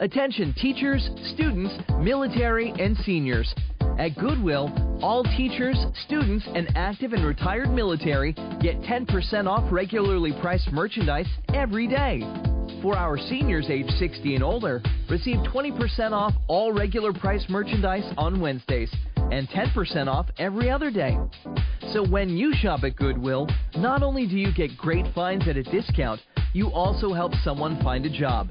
Attention teachers, students, military, and seniors. At Goodwill, all teachers, students, and active and retired military get 10% off regularly priced merchandise every day. For our seniors age 60 and older, receive 20% off all regular priced merchandise on Wednesdays and 10% off every other day. So when you shop at Goodwill, not only do you get great finds at a discount, you also help someone find a job.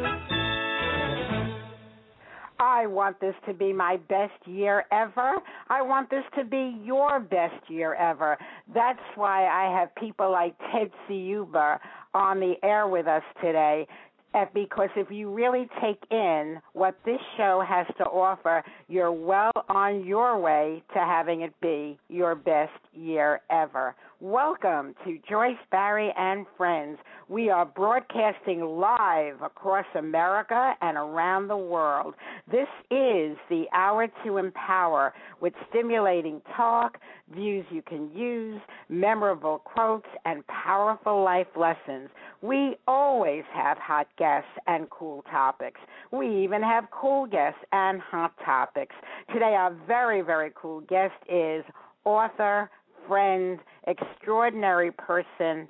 I want this to be my best year ever. I want this to be your best year ever. That's why I have people like Ted Ciuba on the air with us today. Eh, because if you really take in what this show has to offer, you're well on your way to having it be your best year ever. Welcome to Joyce Barrie and Friends. We are broadcasting live across America and around the world. This is the hour to empower with stimulating talk, views you can use, memorable quotes, and powerful life lessons. We always have hot guests and cool topics. We even have cool guests and hot topics. Today, our very, very cool guest is author, friend, extraordinary person,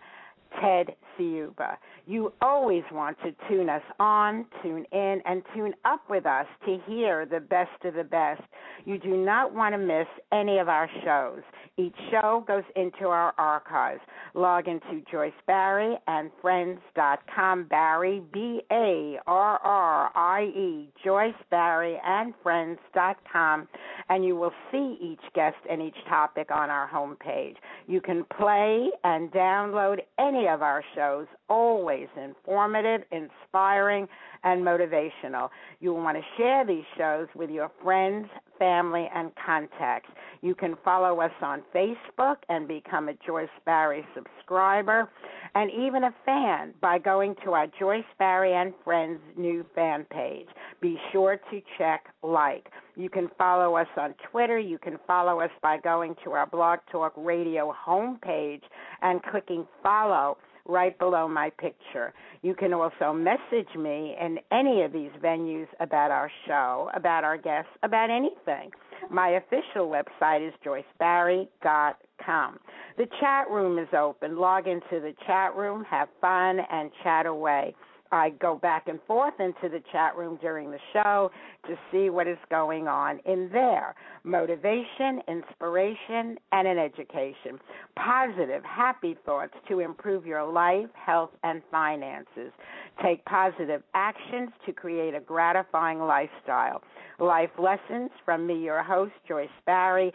Ted Ciuba. You always want to tune us on, tune in, and tune up with us to hear the best of the best. You do not want to miss any of our shows. Each show goes into our archives. Log into Joyce Barrie and Friends.com. Barrie, B A R R I E, Joyce Barrie and Friends.com, and you will see each guest and each topic on our homepage. You can play and download any of our shows, always informative, inspiring, and motivational. You will want to share these shows with your friends, family, and contacts. You can follow us on Facebook and become a Joyce Barrie subscriber and even a fan by going to our Joyce Barrie and Friends new fan page. Be sure to check like. You can follow us on Twitter. You can follow us by going to our Blog Talk Radio homepage and clicking follow right below my picture. You can also message me in any of these venues about our show, about our guests, about anything. My official website is joycebarrie.com. The chat room is open. Log into the chat room, have fun, and chat away. I go back and forth into the chat room during the show to see what is going on in there. Motivation, inspiration, and an education. Positive, happy thoughts to improve your life, health, and finances. Take positive actions to create a gratifying lifestyle. Life lessons from me, your host, Joyce Barrie,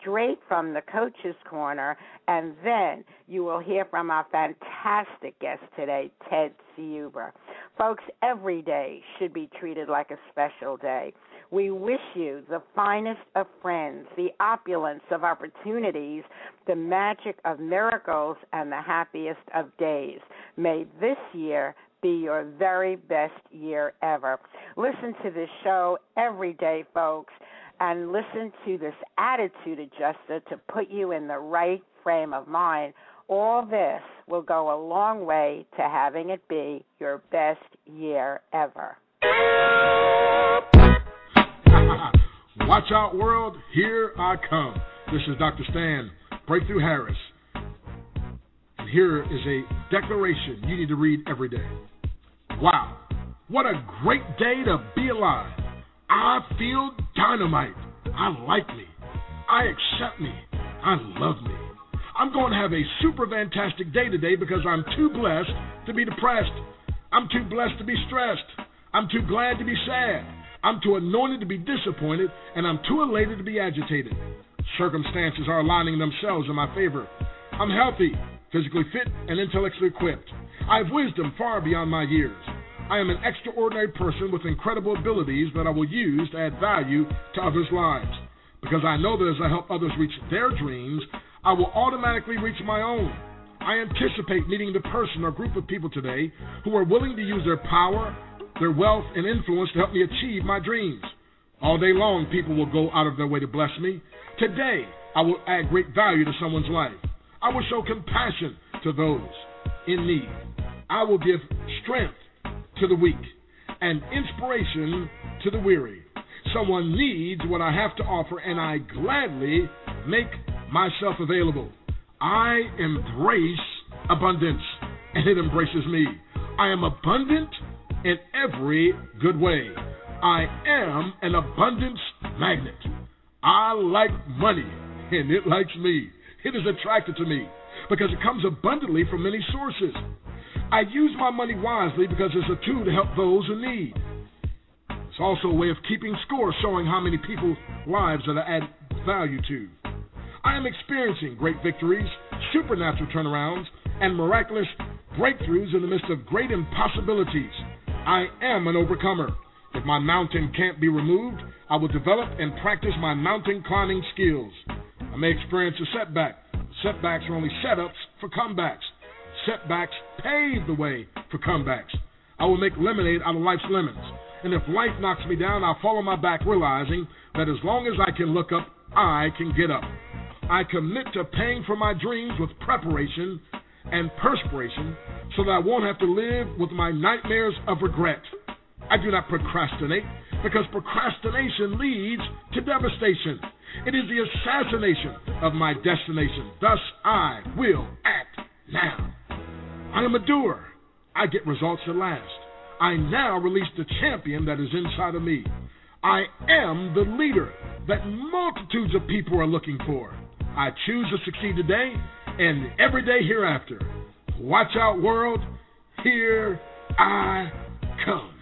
straight from the Coach's Corner. And then you will hear from our fantastic guest today, Ted Ciuba. Folks, every day should be treated like a special day. We wish you the finest of friends, the opulence of opportunities, the magic of miracles, and the happiest of days. May this year be your very best year ever. Listen to this show every day, folks, and listen to this attitude adjuster to put you in the right frame of mind. All this will go a long way to having it be your best year ever. Watch out, world. Here I come. This is Dr. Stan Breakthrough Harris. And here is a declaration you need to read every day. Wow, what a great day to be alive. I feel dynamite. I like me. I accept me. I love me. I'm going to have a super fantastic day today because I'm too blessed to be depressed. I'm too blessed to be stressed. I'm too glad to be sad. I'm too anointed to be disappointed, and I'm too elated to be agitated. Circumstances are aligning themselves in my favor. I'm healthy, physically fit, and intellectually equipped. I have wisdom far beyond my years. I am an extraordinary person with incredible abilities that I will use to add value to others' lives. Because I know that as I help others reach their dreams, I will automatically reach my own. I anticipate meeting the person or group of people today who are willing to use their power, their wealth, and influence to help me achieve my dreams. All day long, people will go out of their way to bless me. Today, I will add great value to someone's life. I will show compassion to those in need. I will give strength to the weak and inspiration to the weary. Someone needs what I have to offer, and I gladly make myself available. I embrace abundance, and it embraces me. I am abundant in every good way. I am an abundance magnet. I like money, and it likes me. It is attracted to me because it comes abundantly from many sources. I use my money wisely because it's a tool to help those in need. It's also a way of keeping score, showing how many people's lives that I add value to. I am experiencing great victories, supernatural turnarounds, and miraculous breakthroughs in the midst of great impossibilities. I am an overcomer. If my mountain can't be removed, I will develop and practice my mountain climbing skills. I may experience a setback. Setbacks are only setups for comebacks. Setbacks pave the way for comebacks. I will make lemonade out of life's lemons. And if life knocks me down, I'll fall on my back, realizing that as long as I can look up, I can get up. I commit to paying for my dreams with preparation and perspiration so that I won't have to live with my nightmares of regret. I do not procrastinate because procrastination leads to devastation. It is the assassination of my destination. Thus, I will act now. I am a doer. I get results at last. I now release the champion that is inside of me. I am the leader that multitudes of people are looking for. I choose to succeed today and every day hereafter. Watch out, world. Here I come.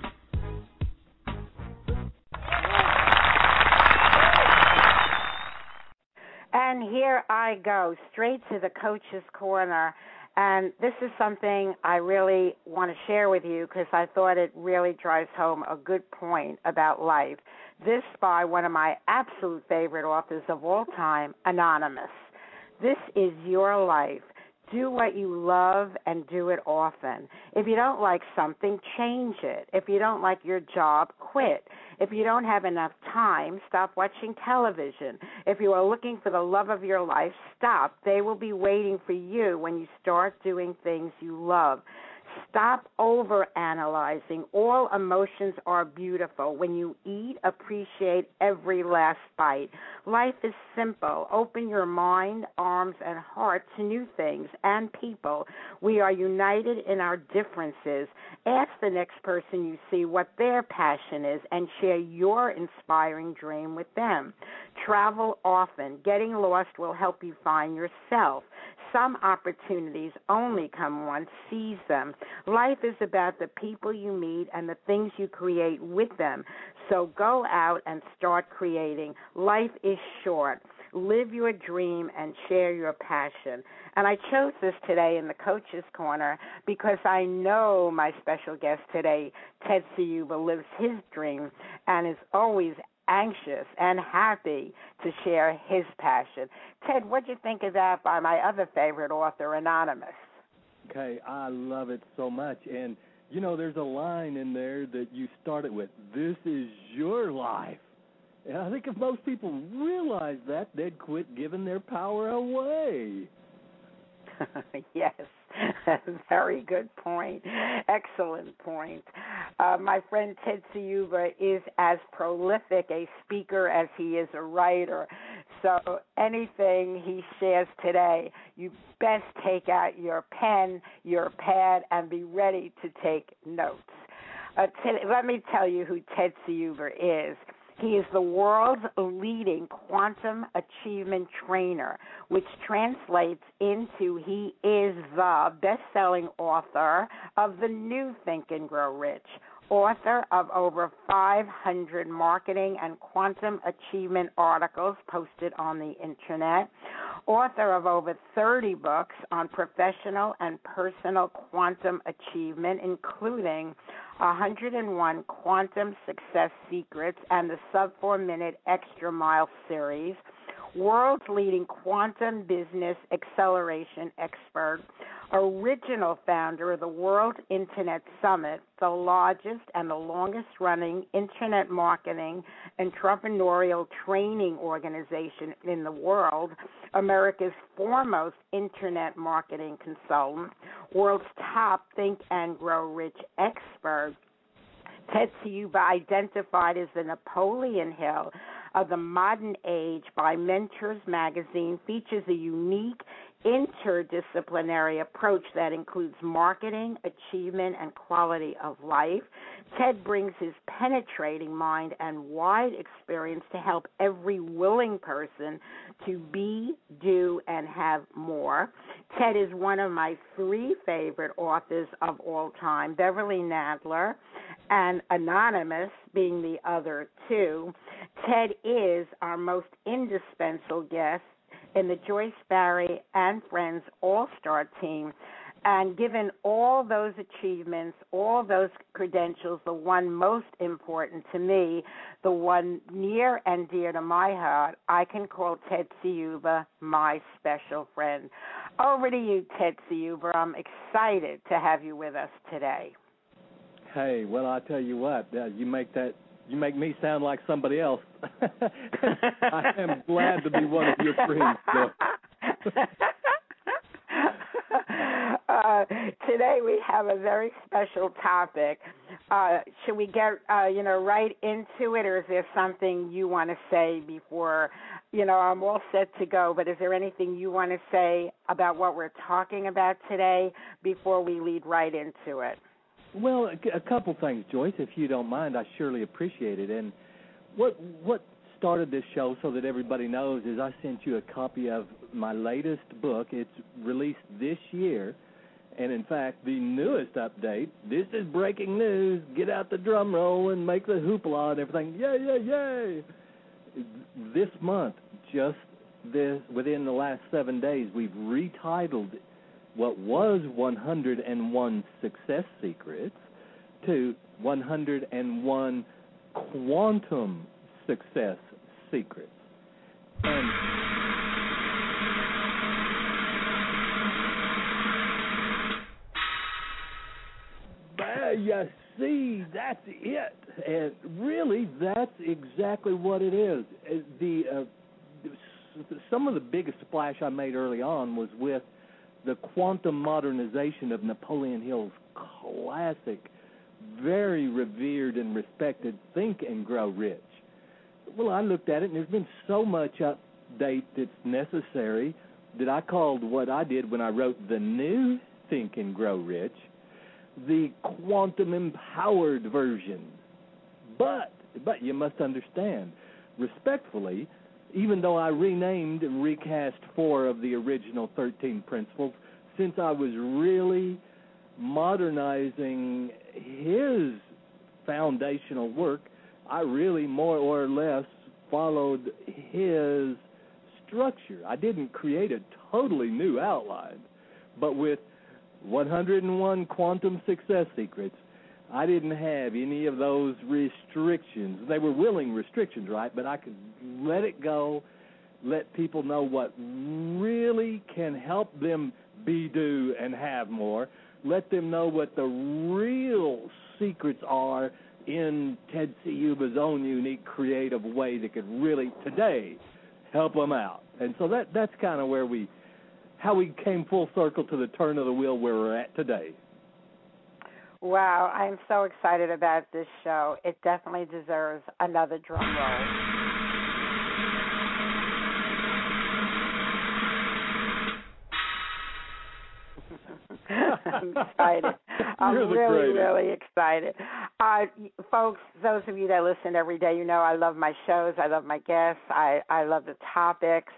And here I go, straight to the coach's corner. And this is something I really want to share with you because I thought it really drives home a good point about life. This by one of my absolute favorite authors of all time, Anonymous. This is your life. Do what you love and do it often. If you don't like something, change it. If you don't like your job, quit. If you don't have enough time, stop watching television. If you are looking for the love of your life, stop. They will be waiting for you when you start doing things you love. Stop over analyzing. All emotions are beautiful. When you eat, appreciate every last bite. Life is simple. Open your mind, arms, and heart to new things and people. We are united in our differences. Ask the next person you see what their passion is and share your inspiring dream with them. Travel often. Getting lost will help you find yourself. Some opportunities only come once, seize them. Life is about the people you meet and the things you create with them. So go out and start creating. Life is short. Live your dream and share your passion. And I chose this today in the Coach's Corner because I know my special guest today, Ted Ciuba, lives his dream and is always anxious and happy to share his passion. Ted, what'd you think of that by my other favorite author, Anonymous? Okay, I love it so much. And, you know, there's a line in there that you started with this is your life. And I think if most people realized that, they'd quit giving their power away. yes, very good point. Excellent point. Uh, my friend Ted Ciuba is as prolific a speaker as he is a writer. So anything he shares today, you best take out your pen, your pad, and be ready to take notes. Uh, let me tell you who Ted Ciuba is. He is the world's leading quantum achievement trainer, which translates into he is the best selling author of the new Think and Grow Rich, author of over 500 marketing and quantum achievement articles posted on the internet, author of over 30 books on professional and personal quantum achievement, including 101 Quantum Success Secrets and the Sub 4 Minute Extra Mile series, world's leading quantum business acceleration expert, original founder of the World Internet Summit, the largest and the longest running internet marketing entrepreneurial training organization in the world, America's foremost internet marketing consultant, world's top Think and Grow Rich expert. Ted Ciuba identified as the Napoleon Hill of the modern age by Mentors magazine features a unique interdisciplinary approach that includes marketing, achievement, and quality of life. Ted brings his penetrating mind and wide experience to help every willing person to be, do, and have more. Ted is one of my three favorite authors of all time Beverly Nadler and Anonymous being the other two. Ted is our most indispensable guest in the Joyce Barrie and Friends All Star team. And given all those achievements, all those credentials, the one most important to me, the one near and dear to my heart, I can call Ted Ciuba my special friend. Over to you, Ted Ciuba. I'm excited to have you with us today. Hey, well, I tell you what, uh, you make that you make me sound like somebody else. I am glad to be one of your friends. uh, today we have a very special topic. Uh, should we get uh, you know right into it, or is there something you want to say before? You know, I'm all set to go, but is there anything you want to say about what we're talking about today before we lead right into it? Well, a, couple things, Joyce, if you don't mind, I surely appreciate it. And what what started this show, so that everybody knows, is I sent you a copy of my latest book. It's released this year, and in fact, the newest update. This is breaking news. Get out the drum roll and make the hoopla and everything. Yay, yay, yay! This month, just this within the last seven days, we've retitled what was 101 success secrets to 101 quantum success secrets. And there you see, that's it. And really, that's exactly what it is. The uh, some of the biggest splash I made early on was with the quantum modernization of Napoleon Hill's classic, very revered and respected Think and Grow Rich. Well, I looked at it, and there's been so much update that's necessary that I called what I did when I wrote the new Think and Grow Rich the quantum empowered version. But but you must understand, respectfully, even though I renamed and recast four of the original 13 principles, since I was really modernizing his foundational work, I really more or less followed his structure. I didn't create a totally new outline, but with 101 quantum success secrets, I didn't have any of those restrictions. They were willing restrictions, right? But I could let it go, let people know what really can help them be, do, and have more. Let them know what the real secrets are in Ted Ciuba's own unique creative way that could really today help them out. And so that that's kind of where we how we came full circle to the turn of the wheel where we're at today. Wow, I'm so excited about this show. It definitely deserves another drum roll. I'm excited. I'm You're really, really excited. Uh, folks, those of you that listen every day, you know I love my shows. I love my guests. I, I love the topics.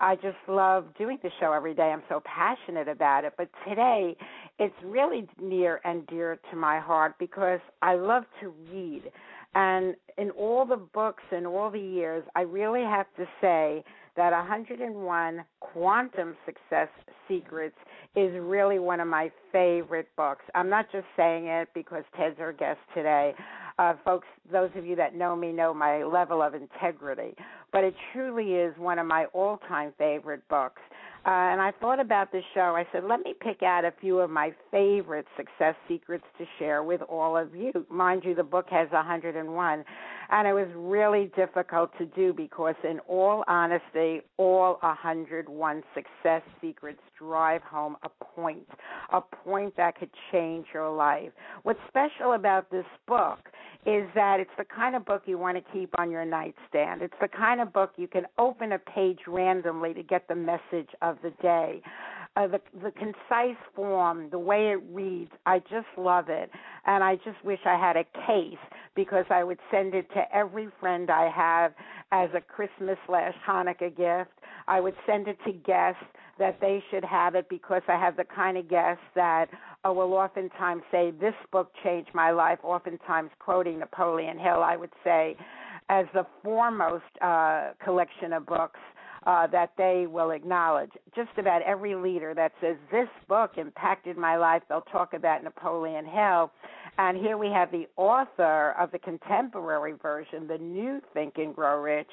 I just love doing the show every day. I'm so passionate about it. But today, it's really near and dear to my heart because I love to read. And in all the books and all the years, I really have to say that 101 Quantum Success Secrets is really one of my favorite books. I'm not just saying it because Ted's our guest today. Uh, folks, those of you that know me know my level of integrity, but it truly is one of my all time favorite books. Uh, and I thought about this show. I said, let me pick out a few of my favorite success secrets to share with all of you. Mind you, the book has 101. And it was really difficult to do because, in all honesty, all 101 success secrets drive home a point, a point that could change your life. What's special about this book is that it's the kind of book you want to keep on your nightstand. It's the kind of book you can open a page randomly to get the message of the day. Uh, the the concise form, the way it reads, I just love it, and I just wish I had a case because I would send it to every friend I have as a Christmas slash Hanukkah gift. I would send it to guests that they should have it because I have the kind of guests that uh, will oftentimes say, This book changed my life, oftentimes quoting Napoleon Hill, I would say, as the foremost uh, collection of books. Uh, that they will acknowledge. Just about every leader that says this book impacted my life, they'll talk about Napoleon Hill. And here we have the author of the contemporary version, the new Think and Grow Rich.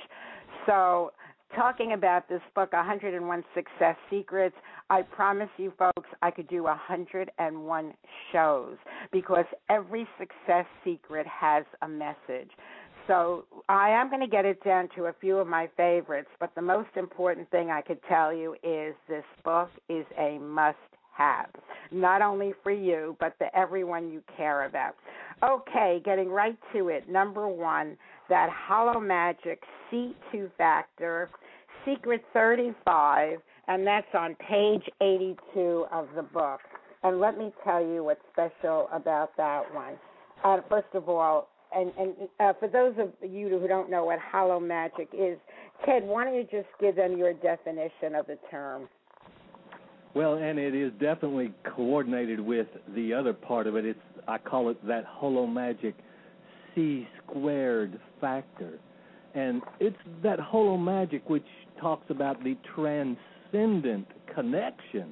So talking about this book, 101 Success Secrets. I promise you, folks, I could do 101 shows because every success secret has a message. So I am going to get it down to a few of my favorites, but the most important thing I could tell you is this book is a must have, not only for you, but for everyone you care about. Okay, getting right to it. Number one, that Hollow Magic C2 Factor, Secret 35, and that's on page 82 of the book. And let me tell you what's special about that one. Uh, first of all, and, and uh, for those of you who don't know what hollow magic is, Ted, why don't you just give them your definition of the term? Well, and it is definitely coordinated with the other part of it. It's I call it that hollow magic C squared factor. And it's that hollow magic which talks about the transcendent connection.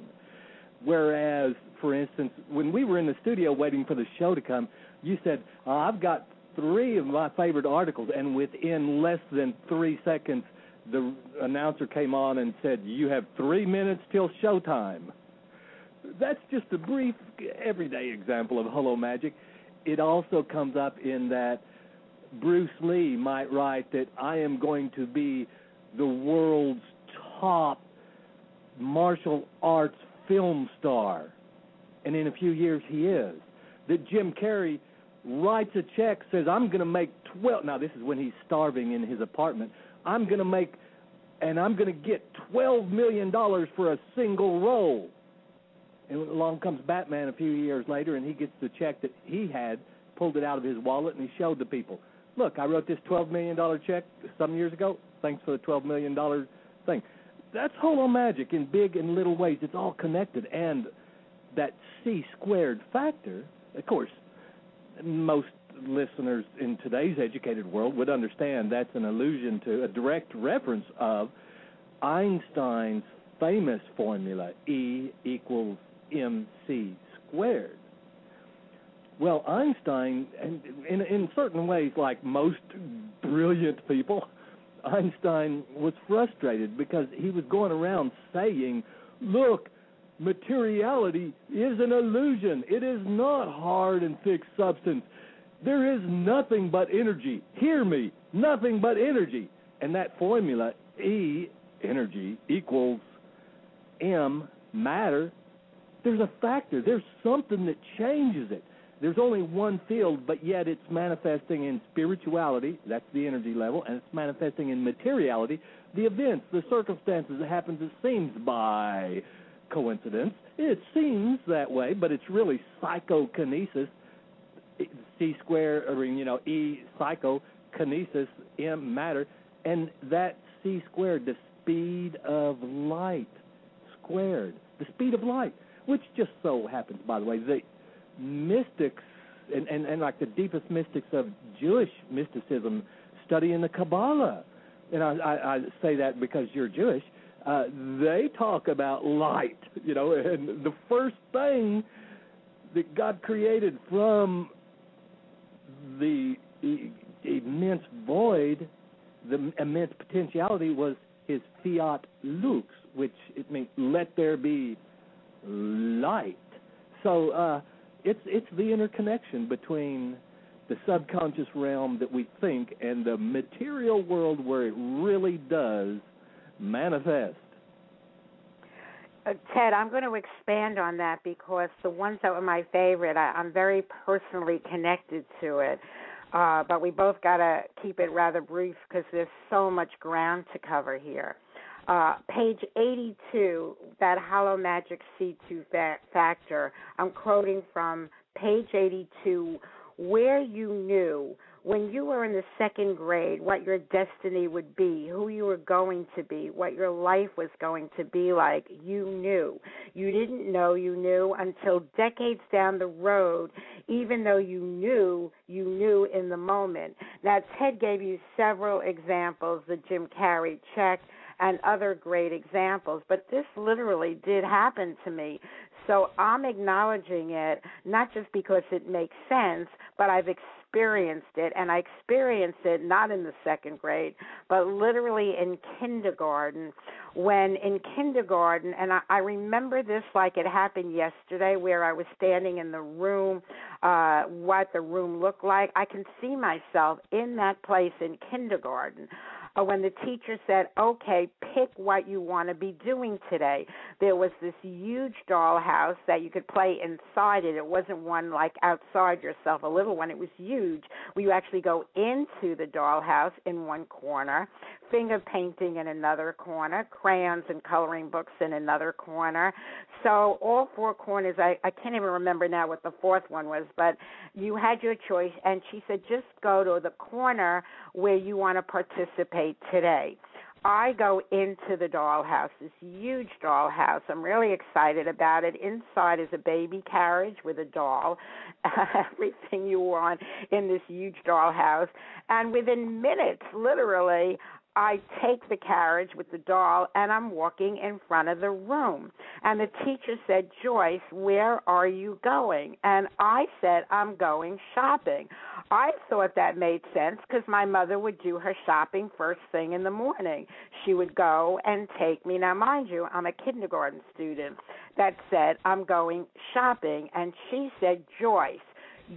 Whereas, for instance, when we were in the studio waiting for the show to come, you said, oh, I've got three of my favorite articles, and within less than three seconds, the announcer came on and said, You have three minutes till showtime. That's just a brief, everyday example of hello magic. It also comes up in that Bruce Lee might write that I am going to be the world's top martial arts film star. And in a few years, he is. That Jim Carrey writes a check, says, I'm going to make 12. Now, this is when he's starving in his apartment. I'm going to make, and I'm going to get $12 million for a single role. And along comes Batman a few years later, and he gets the check that he had, pulled it out of his wallet, and he showed the people. Look, I wrote this $12 million check some years ago. Thanks for the $12 million thing. That's hollow magic in big and little ways. It's all connected. And that C squared factor, of course, most listeners in today's educated world would understand that's an allusion to a direct reference of Einstein's famous formula E equals mc squared. Well, Einstein, and in, in certain ways, like most brilliant people, Einstein was frustrated because he was going around saying, "Look, materiality is an illusion. It is not hard and fixed substance. There is nothing but energy. Hear me, nothing but energy. And that formula, E, energy, equals M, matter, there's a factor. There's something that changes it. There's only one field, but yet it's manifesting in spirituality, that's the energy level, and it's manifesting in materiality, the events, the circumstances. It happens, it seems, by coincidence. It seems that way, but it's really psychokinesis. C squared, or you know, E psychokinesis, M matter, and that C squared, the speed of light squared, the speed of light, which just so happens, by the way, the mystics and, and, and like the deepest mystics of Jewish mysticism study in the Kabbalah. And I, I, I say that because you're Jewish. Uh, they talk about light, you know, and the first thing that God created from the e- immense void, the immense potentiality was his fiat lux, which it means let there be light. So uh, it's it's the interconnection between the subconscious realm that we think and the material world where it really does manifest. Uh, Ted, I'm going to expand on that because the ones that were my favorite, I, I'm very personally connected to it. Uh, but we both got to keep it rather brief because there's so much ground to cover here. Uh, page 82, that hollow magic C2 fa- factor, I'm quoting from page 82, where you knew when you were in the second grade what your destiny would be, who you were going to be, what your life was going to be like, you knew. You didn't know you knew until decades down the road, even though you knew, you knew in the moment. Now, Ted gave you several examples, the Jim Carrey check and other great examples. But this literally did happen to me. So I'm acknowledging it, not just because it makes sense, but I've experienced it. And I experienced it not in the second grade, but literally in kindergarten. When in kindergarten, and I, I remember this like it happened yesterday, where I was standing in the room, uh, what the room looked like. I can see myself in that place in kindergarten or when the teacher said, okay, pick what you want to be doing today. There was this huge dollhouse that you could play inside it. It wasn't one like outside yourself, a little one. It was huge. Where you actually go into the dollhouse in one corner, finger painting in another corner, crayons and coloring books in another corner. So all four corners, I, I can't even remember now what the fourth one was, but you had your choice. And she said, just go to the corner where you want to participate today. I go into the dollhouse, this huge dollhouse. I'm really excited about it. Inside is a baby carriage with a doll, everything you want in this huge dollhouse. And within minutes, literally, I take the carriage with the doll and I'm walking in front of the room. And the teacher said, Joyce, where are you going? And I said, I'm going shopping. I thought that made sense because my mother would do her shopping first thing in the morning. She would go and take me. Now, mind you, I'm a kindergarten student that said, I'm going shopping. And she said, Joyce,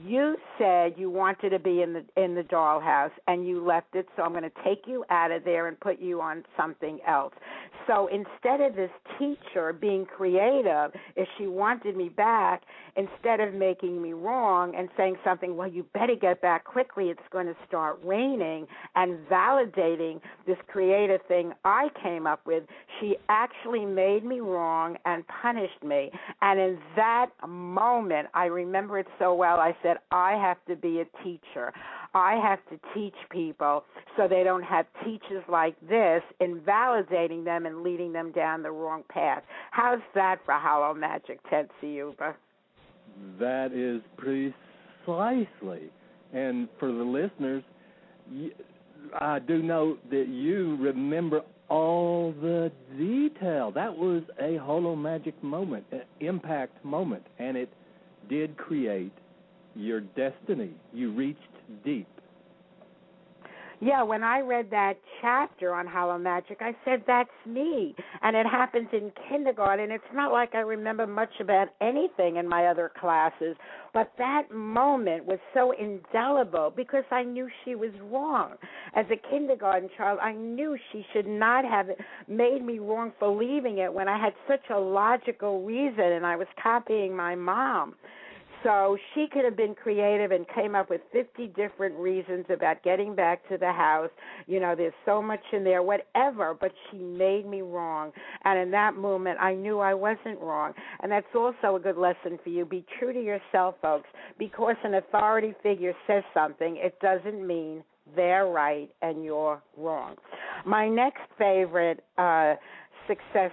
you said you wanted to be in the in the dollhouse and you left it so i'm going to take you out of there and put you on something else. So instead of this teacher being creative if she wanted me back instead of making me wrong and saying something well you better get back quickly it's going to start raining and validating this creative thing i came up with she actually made me wrong and punished me. And in that moment i remember it so well i said, I have to be a teacher. I have to teach people so they don't have teachers like this invalidating them and leading them down the wrong path. How's that for Hollow Magic, Ted Ciuba? That is precisely. And for the listeners, I do know that you remember all the detail. That was a hollow magic moment, an impact moment, and it did create your destiny. You reached deep. Yeah, when I read that chapter on Hollow Magic, I said, that's me. And it happens in kindergarten. It's not like I remember much about anything in my other classes, but that moment was so indelible because I knew she was wrong. As a kindergarten child, I knew she should not have made me wrong for leaving it when I had such a logical reason and I was copying my mom. So she could have been creative and came up with 50 different reasons about getting back to the house. You know, there's so much in there, whatever, but she made me wrong. And in that moment, I knew I wasn't wrong. And that's also a good lesson for you. Be true to yourself, folks. Because an authority figure says something, it doesn't mean they're right and you're wrong. My next favorite uh, success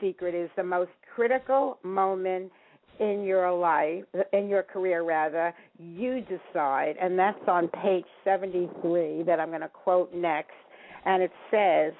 secret is the most critical moment in your life, in your career rather, you decide, and that's on page 73 that I'm going to quote next, and it says,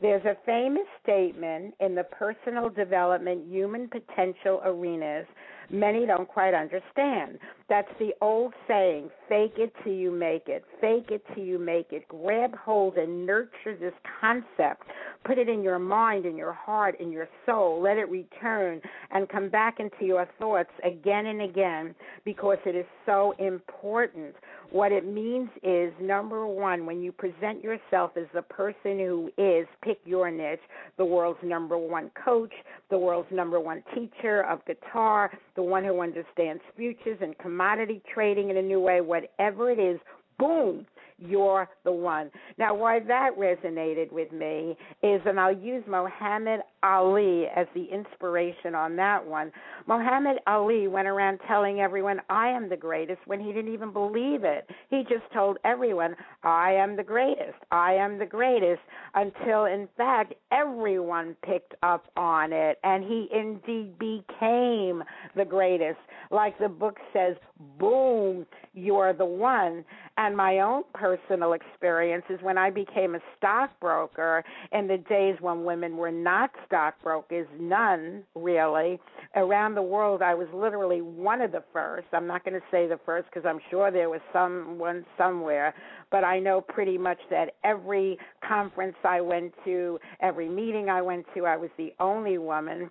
there's a famous statement in the personal development human potential arenas many don't quite understand. That's the old saying fake it till you make it. Fake it till you make it. Grab hold and nurture this concept. Put it in your mind, in your heart, in your soul. Let it return and come back into your thoughts again and again because it is so important. What it means is number one, when you present yourself as the person who is, pick your niche, the world's number one coach, the world's number one teacher of guitar, the one who understands futures and commodity trading in a new way, whatever it is, boom, you're the one. Now, why that resonated with me is, and I'll use Muhammad Ali as the inspiration on that one. Muhammad Ali went around telling everyone, I am the greatest, when he didn't even believe it. He just told everyone, I am the greatest, I am the greatest, until in fact everyone picked up on it, and he indeed became the greatest. Like the book says, boom, you're the one. And my own personal experience is when I became a stockbroker in the days when women were not stockbrokers, none really. Around the world, I was literally one of the first. I'm not going to say the first because I'm sure there was someone somewhere, but I know pretty much that every conference I went to, every meeting I went to, I was the only woman.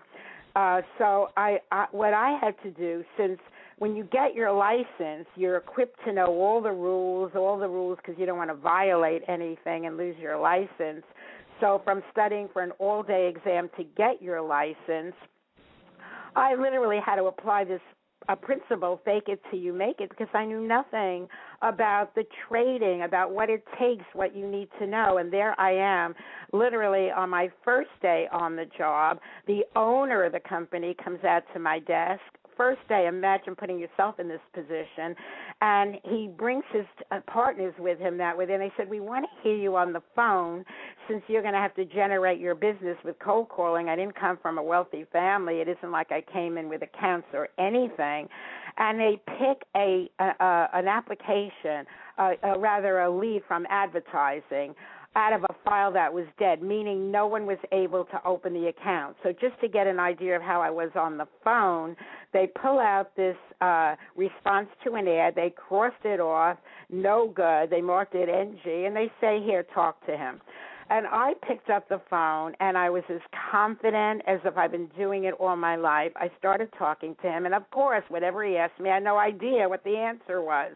Uh, so I, I, what I had to do since when you get your license, you're equipped to know all the rules, all the rules because you don't want to violate anything and lose your license. So, from studying for an all day exam to get your license, I literally had to apply this a principle fake it till you make it because I knew nothing about the trading, about what it takes, what you need to know. And there I am, literally on my first day on the job. The owner of the company comes out to my desk first day, imagine putting yourself in this position. And he brings his uh, partners with him that way. And they said, We want to hear you on the phone since you're going to have to generate your business with cold calling. I didn't come from a wealthy family. It isn't like I came in with accounts or anything. And they pick a, a, a an application, uh, uh, rather a lead from advertising out of a file that was dead, meaning no one was able to open the account. So just to get an idea of how I was on the phone, they pull out this uh, response to an ad, they crossed it off, no good, they marked it NG, and they say, here, talk to him. And I picked up the phone and I was as confident as if I've been doing it all my life. I started talking to him, and of course, whatever he asked me, I had no idea what the answer was.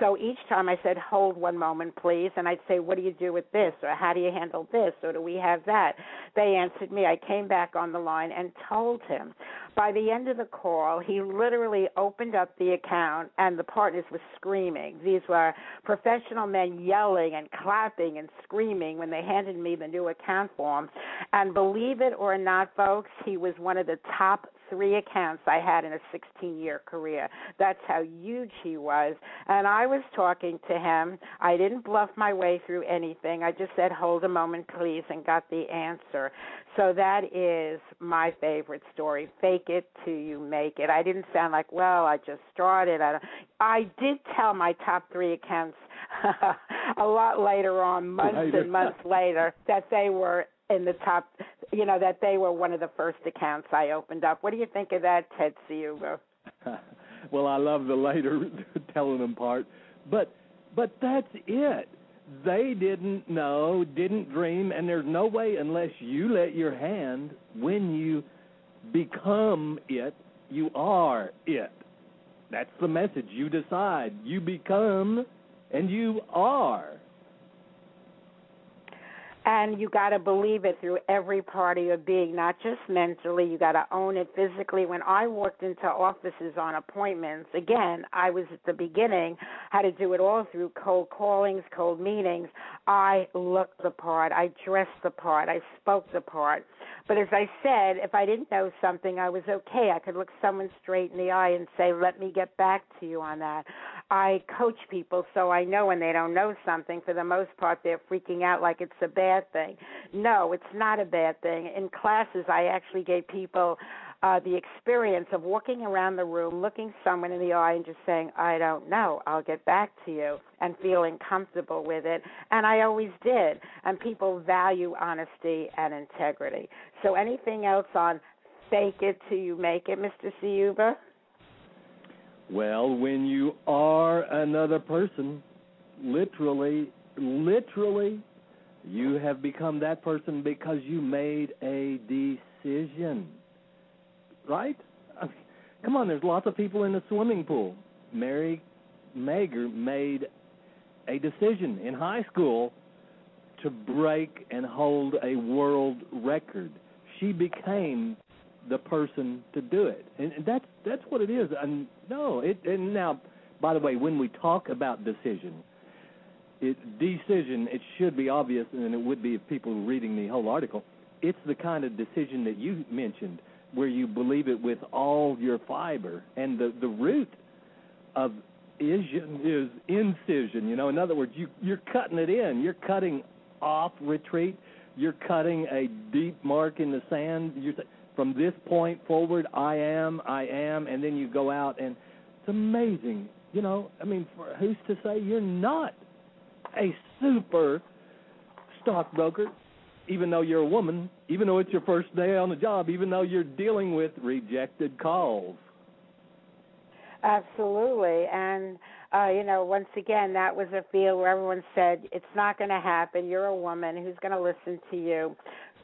So each time I said, hold one moment, please. And I'd say, what do you do with this? Or how do you handle this? Or do we have that? They answered me. I came back on the line and told him. By the end of the call, he literally opened up the account and the partners were screaming. These were professional men yelling and clapping and screaming when they handed me the new account form. And believe it or not, folks, he was one of the top three accounts I had in a 16 year career. That's how huge he was. And I was talking to him. I didn't bluff my way through anything. I just said, hold a moment, please, and got the answer. So that is my favorite story. Fake it till you make it. I didn't sound like, well, I just started. I, I did tell my top three accounts a lot later on, months later. and months later, that they were in the top, you know, that they were one of the first accounts I opened up. What do you think of that, Ted Ciuba? well, I love the later telling them part, but but that's it. They didn't know, didn't dream, and there's no way unless you let your hand when you become it, you are it. That's the message. You decide. You become and you are. And you got to believe it through every part of your being, not just mentally. You got to own it physically. When I walked into offices on appointments, again, I was at the beginning, had to do it all through cold callings, cold meetings. I looked the part, I dressed the part, I spoke the part. But as I said, if I didn't know something, I was okay. I could look someone straight in the eye and say, "Let me get back to you on that." I coach people so I know when they don't know something. For the most part, they're freaking out like it's a bad thing. No, it's not a bad thing. In classes, I actually gave people uh, the experience of walking around the room, looking someone in the eye, and just saying, I don't know, I'll get back to you, and feeling comfortable with it. And I always did. And people value honesty and integrity. So, anything else on fake it till you make it, Mr. Ciuba? Well, when you are another person, literally, literally, you have become that person because you made a decision right? I mean, come on, there's lots of people in the swimming pool. Mary Meagher made a decision in high school to break and hold a world record. She became the person to do it, and that's that's what it is. And no, it and now, by the way, when we talk about decision, it decision it should be obvious, and it would be if people were reading the whole article. It's the kind of decision that you mentioned where you believe it with all your fiber. And the the root of incision is incision. You know, in other words, you you're cutting it in. You're cutting off retreat. You're cutting a deep mark in the sand. You're from this point forward, I am, I am, and then you go out and it's amazing. You know, I mean, for, who's to say you're not a super stockbroker? even though you're a woman, even though it's your first day on the job, even though you're dealing with rejected calls. Absolutely. And, uh, you know, once again, that was a field where everyone said, it's not going to happen. You're a woman. Who's going to listen to you?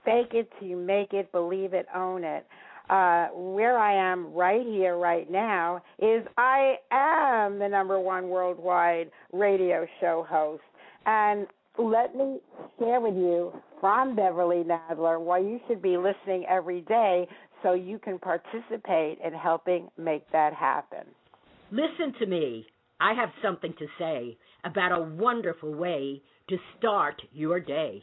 Fake it you make it, believe it, own it. Uh, where I am right here, right now, is I am the number one worldwide radio show host. And let me share with you from Beverly Nadler why you should be listening every day so you can participate in helping make that happen. Listen to me. I have something to say about a wonderful way to start your day.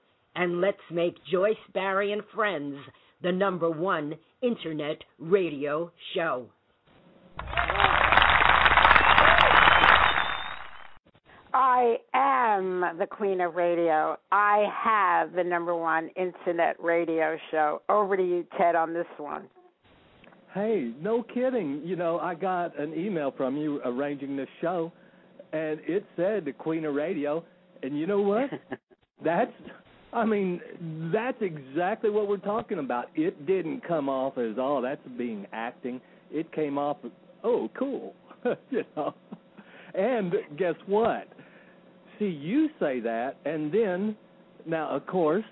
And let's make Joyce Barrie and Friends the number one internet radio show. I am the queen of radio. I have the number one internet radio show. Over to you, Ted, on this one. Hey, no kidding. You know, I got an email from you arranging this show, and it said the queen of radio. And you know what? that's, I mean, that's exactly what we're talking about. It didn't come off as, oh, that's being acting. It came off as, oh, cool. you know. And guess what? see you say that, and then, now, of course,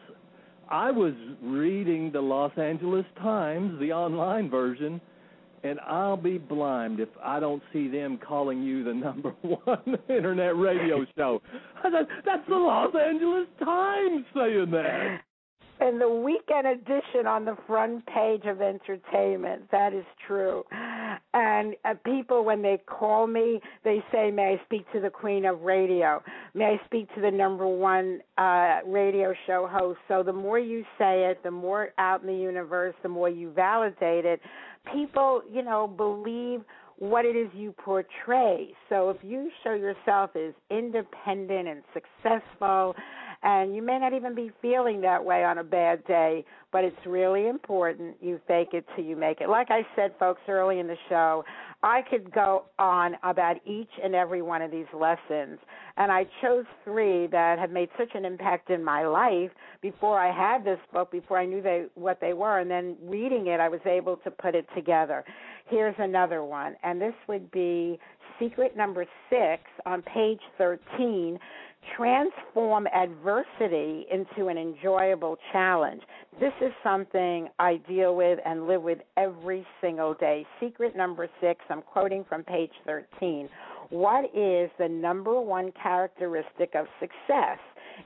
I was reading the Los Angeles Times, the online version, and I'll be blind if I don't see them calling you the number one internet radio show. That's the Los Angeles Times saying that. And the weekend edition on the front page of entertainment. That is true. And uh, people, when they call me, they say, May I speak to the queen of radio? May I speak to the number one uh, radio show host? So the more you say it, the more out in the universe, the more you validate it. People, you know, believe what it is you portray. So if you show yourself as independent and successful, and you may not even be feeling that way on a bad day, but it's really important you fake it till you make it. Like I said, folks, early in the show, I could go on about each and every one of these lessons, and I chose three that have made such an impact in my life before I had this book, before I knew they what they were, and then reading it, I was able to put it together. Here's another one, and this would be secret number six on page 13 transform adversity into an enjoyable challenge. This is something I deal with and live with every single day. Secret number six, I'm quoting from page 13. What is the number one characteristic of success?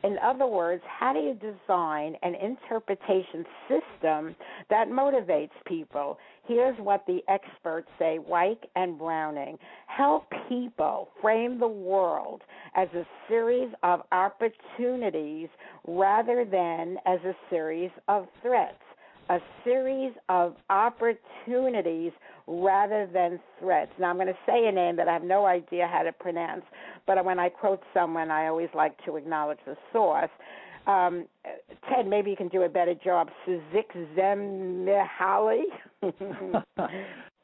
In other words, how do you design an interpretation system that motivates people? Here's what the experts say Weick and Browning help people frame the world as a series of opportunities rather than as a series of threats. A series of opportunities rather than threats. Now, I'm going to say a name that I have no idea how to pronounce, but when I quote someone, I always like to acknowledge the source. Um, Ted, maybe you can do a better job. Csikszentmihalyi.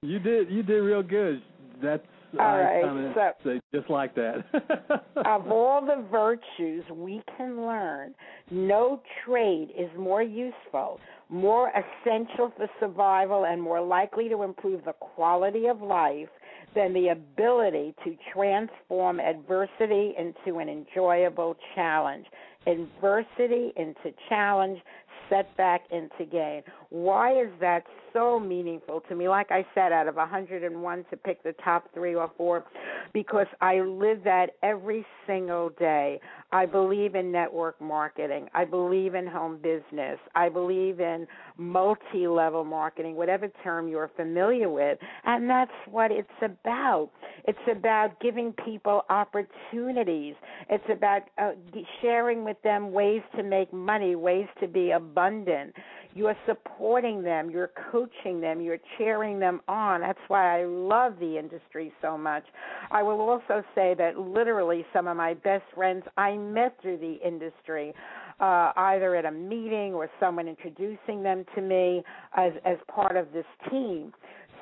you did. You did real good. That's all right. So, say just like that. of all the virtues we can learn, no trade is more useful, more essential for survival, and more likely to improve the quality of life than the ability to transform adversity into an enjoyable challenge. Adversity into challenge, setback into gain. Why is that so meaningful to me? Like I said, out of 101 to pick the top three or four, because I live that every single day. I believe in network marketing. I believe in home business. I believe in multi level marketing, whatever term you're familiar with. And that's what it's about. It's about giving people opportunities. It's about uh, sharing with them ways to make money, ways to be abundant. You're supporting them, you're coaching them, you're cheering them on. That's why I love the industry so much. I will also say that literally some of my best friends I met through the industry. Uh, either at a meeting or someone introducing them to me as as part of this team.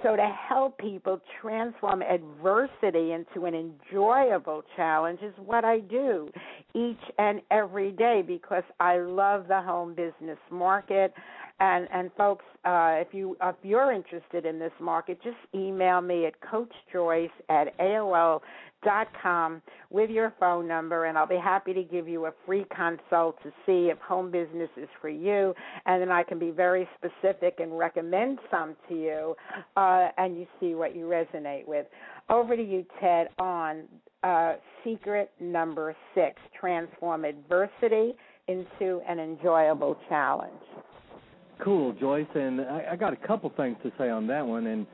So, to help people transform adversity into an enjoyable challenge is what I do each and every day because I love the home business market. And and folks, uh, if you if you're interested in this market, just email me at Coach Joyce at AOL dot com with your phone number and I'll be happy to give you a free consult to see if home business is for you and then I can be very specific and recommend some to you uh, and you see what you resonate with. Over to you, Ted, on uh, secret number six transform adversity into an enjoyable challenge. Cool, Joyce, and I, I got a couple things to say on that one. And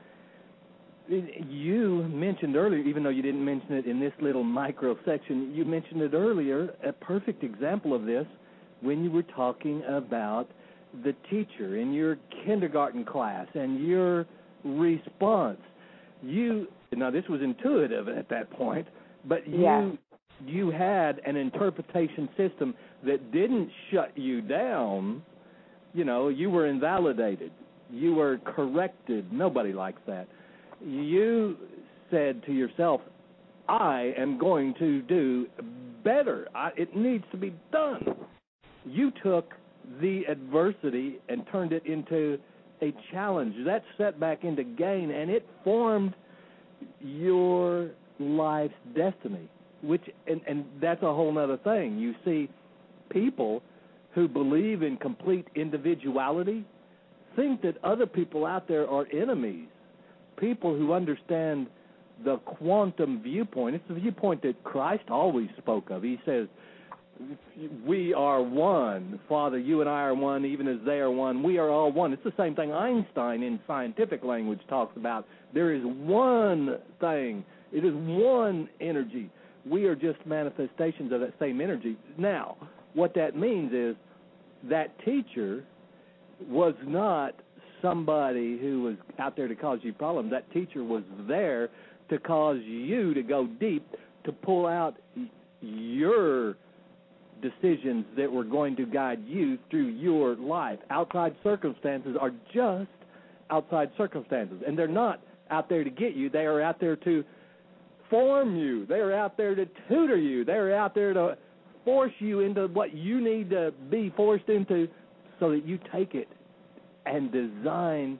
you mentioned earlier, even though you didn't mention it in this little micro section, you mentioned it earlier. A perfect example of this when you were talking about the teacher in your kindergarten class and your response. You now this was intuitive at that point, but you yeah. you had an interpretation system that didn't shut you down you know, you were invalidated. You were corrected. Nobody likes that. You said to yourself, I am going to do better. I, it needs to be done. You took the adversity and turned it into a challenge. That setback into gain, and it formed your life's destiny. Which, and, and that's a whole other thing. You see, people who believe in complete individuality think that other people out there are enemies. People who understand the quantum viewpoint. It's the viewpoint that Christ always spoke of. He says, "We are one, Father. You and I are one, even as they are one. We are all one." It's the same thing Einstein, in scientific language, talks about. There is one thing. It is one energy. We are just manifestations of that same energy. Now, what that means is that teacher was not somebody who was out there to cause you problems. That teacher was there to cause you to go deep, to pull out your decisions that were going to guide you through your life. Outside circumstances are just outside circumstances, and they're not out there to get you. They are out there to form you. They are out there to tutor you. They are out there to force you into what you need to be forced into so that you take it and design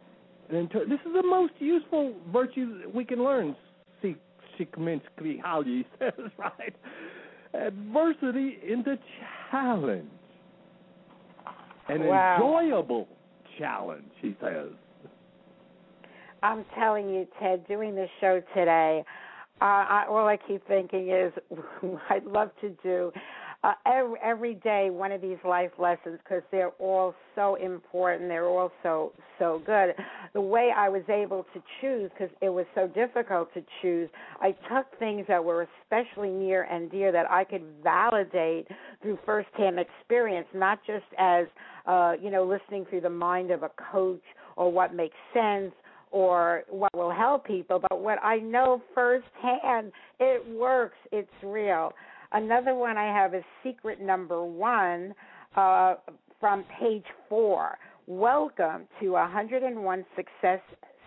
and inter- this is the most useful virtue we can learn. How he says right? Adversity into challenge. An Wow. enjoyable challenge he says. I'm telling you, Ted, doing this show today, uh, I, all I keep thinking is I'd love to do uh, every, every day one of these life lessons because they're all so important. They're all so so good. The way I was able to choose because it was so difficult to choose, I took things that were especially near and dear that I could validate through firsthand experience, not just as uh, you know listening through the mind of a coach or what makes sense or what will help people, but what I know firsthand, it works, it's real. Another one I have is secret number one uh, from page four. Welcome to 101 Success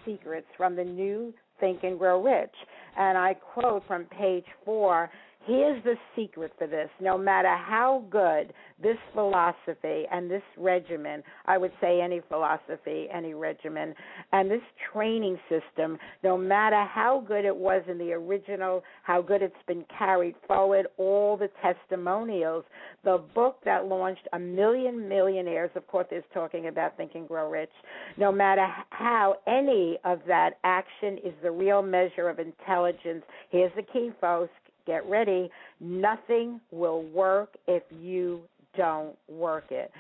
Secrets from the new Think and Grow Rich. And I quote from page four Here's the secret for this. No matter how good this philosophy and this regimen, I would say any philosophy, any regimen, and this training system, no matter how good it was in the original, how good it's been carried forward, all the testimonials, the book that launched a million millionaires, of course, is talking about Think and Grow Rich, no matter how any of that action is the real measure of intelligence. Here's the key, folks get ready. Nothing will work if you don't work it.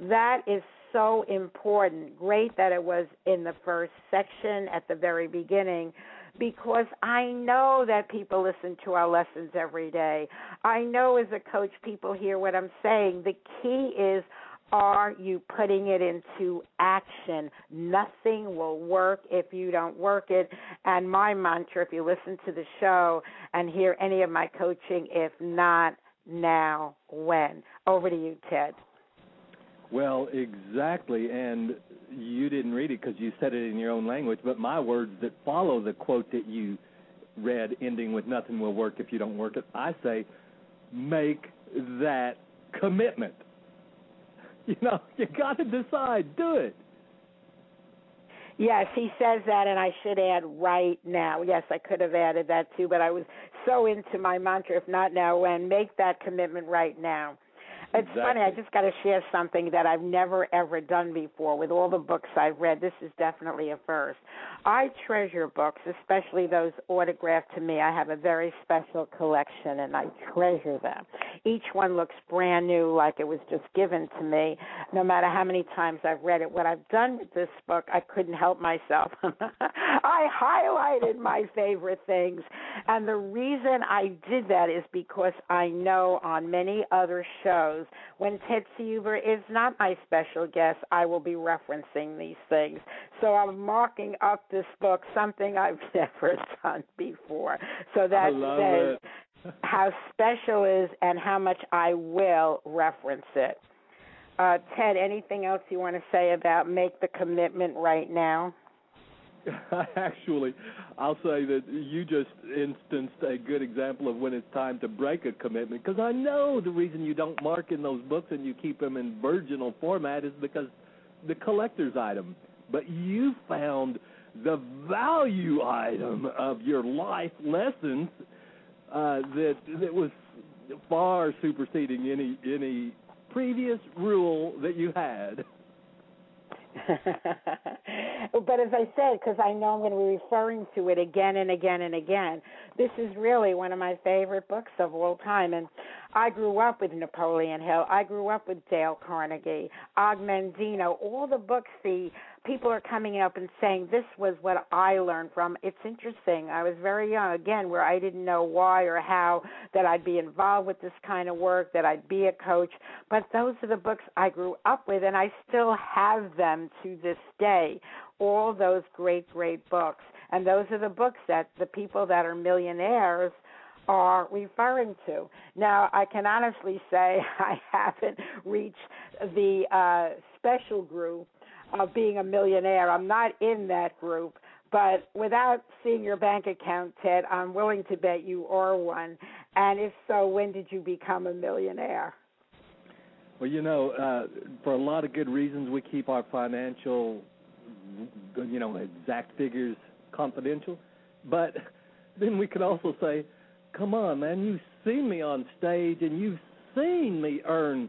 That is so important. Great that it was in the first section at the very beginning because I know that people listen to our lessons every day. I know as a coach, people hear what I'm saying. The key is are you putting it into action? Nothing will work if you don't work it. And my mantra, if you listen to the show and hear any of my coaching, if not now, when? Over to you, Ted. Well, exactly, and you didn't read it because you said it in your own language. But my words that follow the quote that you read, ending with "Nothing will work if you don't work it," I say, make that commitment. You know, you got to decide. Do it. Yes, he says that, and I should add right now. Yes, I could have added that too, but I was so into my mantra, if not now, when, make that commitment right now. It's Exactly. funny, I just got to share something that I've never ever done before with all the books I've read. This is definitely a first. I treasure books, especially those autographed to me. I have a very special collection and I treasure them. Each one looks brand new, like it was just given to me, no matter how many times I've read it. What I've done with this book, I couldn't help myself. I highlighted my favorite things. And the reason I did that is because I know on many other shows, when Ted Ciuba is not my special guest, I will be referencing these things. So I'm marking up this book, something I've never done before. So that says it. how special it is and how much I will reference it. Uh, Ted, anything else you want to say about make the commitment right now? Actually, I'll say that you just instanced a good example of when it's time to break a commitment. Because I know the reason you don't mark in those books and you keep them in virginal format is because the collector's item. But you found the value item of your life lessons uh, that that was far superseding any any previous rule that you had. but as I said, because I know I'm going to be referring to it again and again and again, this is really one of my favorite books of all time. And I grew up with Napoleon Hill. I grew up with Dale Carnegie, Og Mandino. All the books, the people are coming up and saying this was what I learned from. It's interesting. I was very young again, where I didn't know why or how that I'd be involved with this kind of work, that I'd be a coach. But those are the books I grew up with, and I still have them to this day. All those great, great books, and those are the books that the people that are millionaires are referring to. Now, I can honestly say I haven't reached the uh, special group of being a millionaire. I'm not in that group, but without seeing your bank account, Ted, I'm willing to bet you are one. And if so, when did you become a millionaire? Well, you know, uh, for a lot of good reasons, we keep our financial, you know, exact figures confidential. But then we could also say, come on, man, you've seen me on stage and you've seen me earn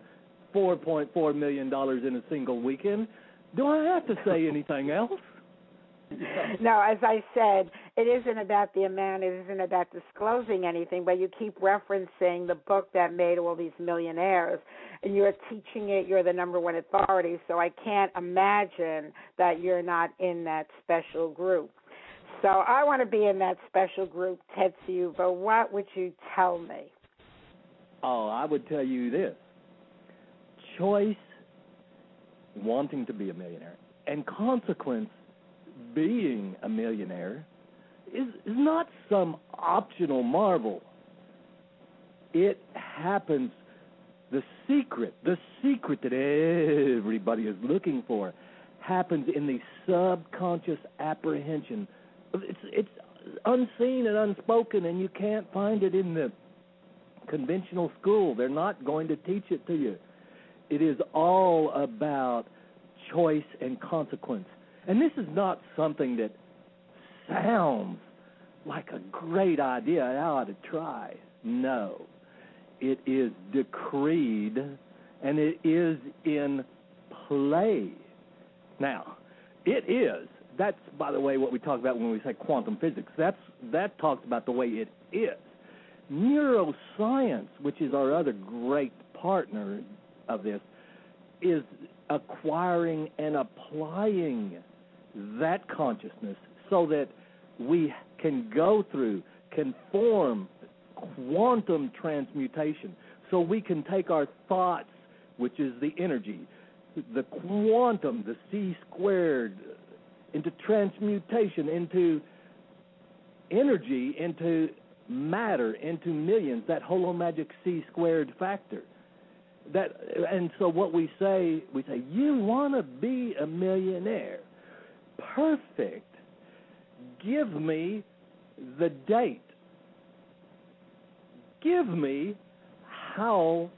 $4.4 million in a single weekend. Do I have to say anything else? no, as I said, it isn't about the amount, it isn't about disclosing anything, but you keep referencing the book that made all these millionaires, and you're teaching it, you're the number one authority, so I can't imagine that you're not in that special group. So I want to be in that special group, Tetsu, but what would you tell me? Oh, I would tell you this choice wanting to be a millionaire and consequence being a millionaire is, is not some optional marvel. It happens. The secret, the secret that everybody is looking for, happens in the subconscious apprehension. It's it's unseen and unspoken, and you can't find it in the conventional school. They're not going to teach it to you. It is all about choice and consequence. And this is not something that sounds like a great idea. I ought to try. No. It is decreed and it is in play. Now, it is. That's, by the way, what we talk about when we say quantum physics. That's that talks about the way it is. Neuroscience, which is our other great partner of this, is acquiring and applying that consciousness so that we can go through, can form quantum transmutation. So we can take our thoughts, which is the energy, the quantum, the c squared, into transmutation, into energy, into matter, into millions, that holomagic c squared factor that and so what we say we say you want to be a millionaire? Perfect. Give me the date. Give me how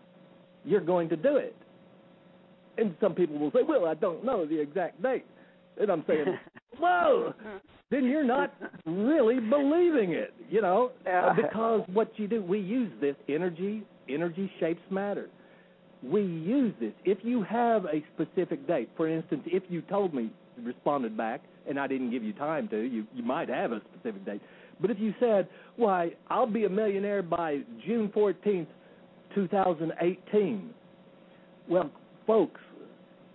you're going to do it. And some people will say well i don't know the exact date. And i'm saying whoa! Then you're not really believing it you know? Because what you do we use this energy energy shapes matter we use this. If you have a specific date, for instance, if you told me, responded back, and I didn't give you time to, you, you might have a specific date. But if you said, why, I'll be a millionaire by June 14th, 2018. Well, folks,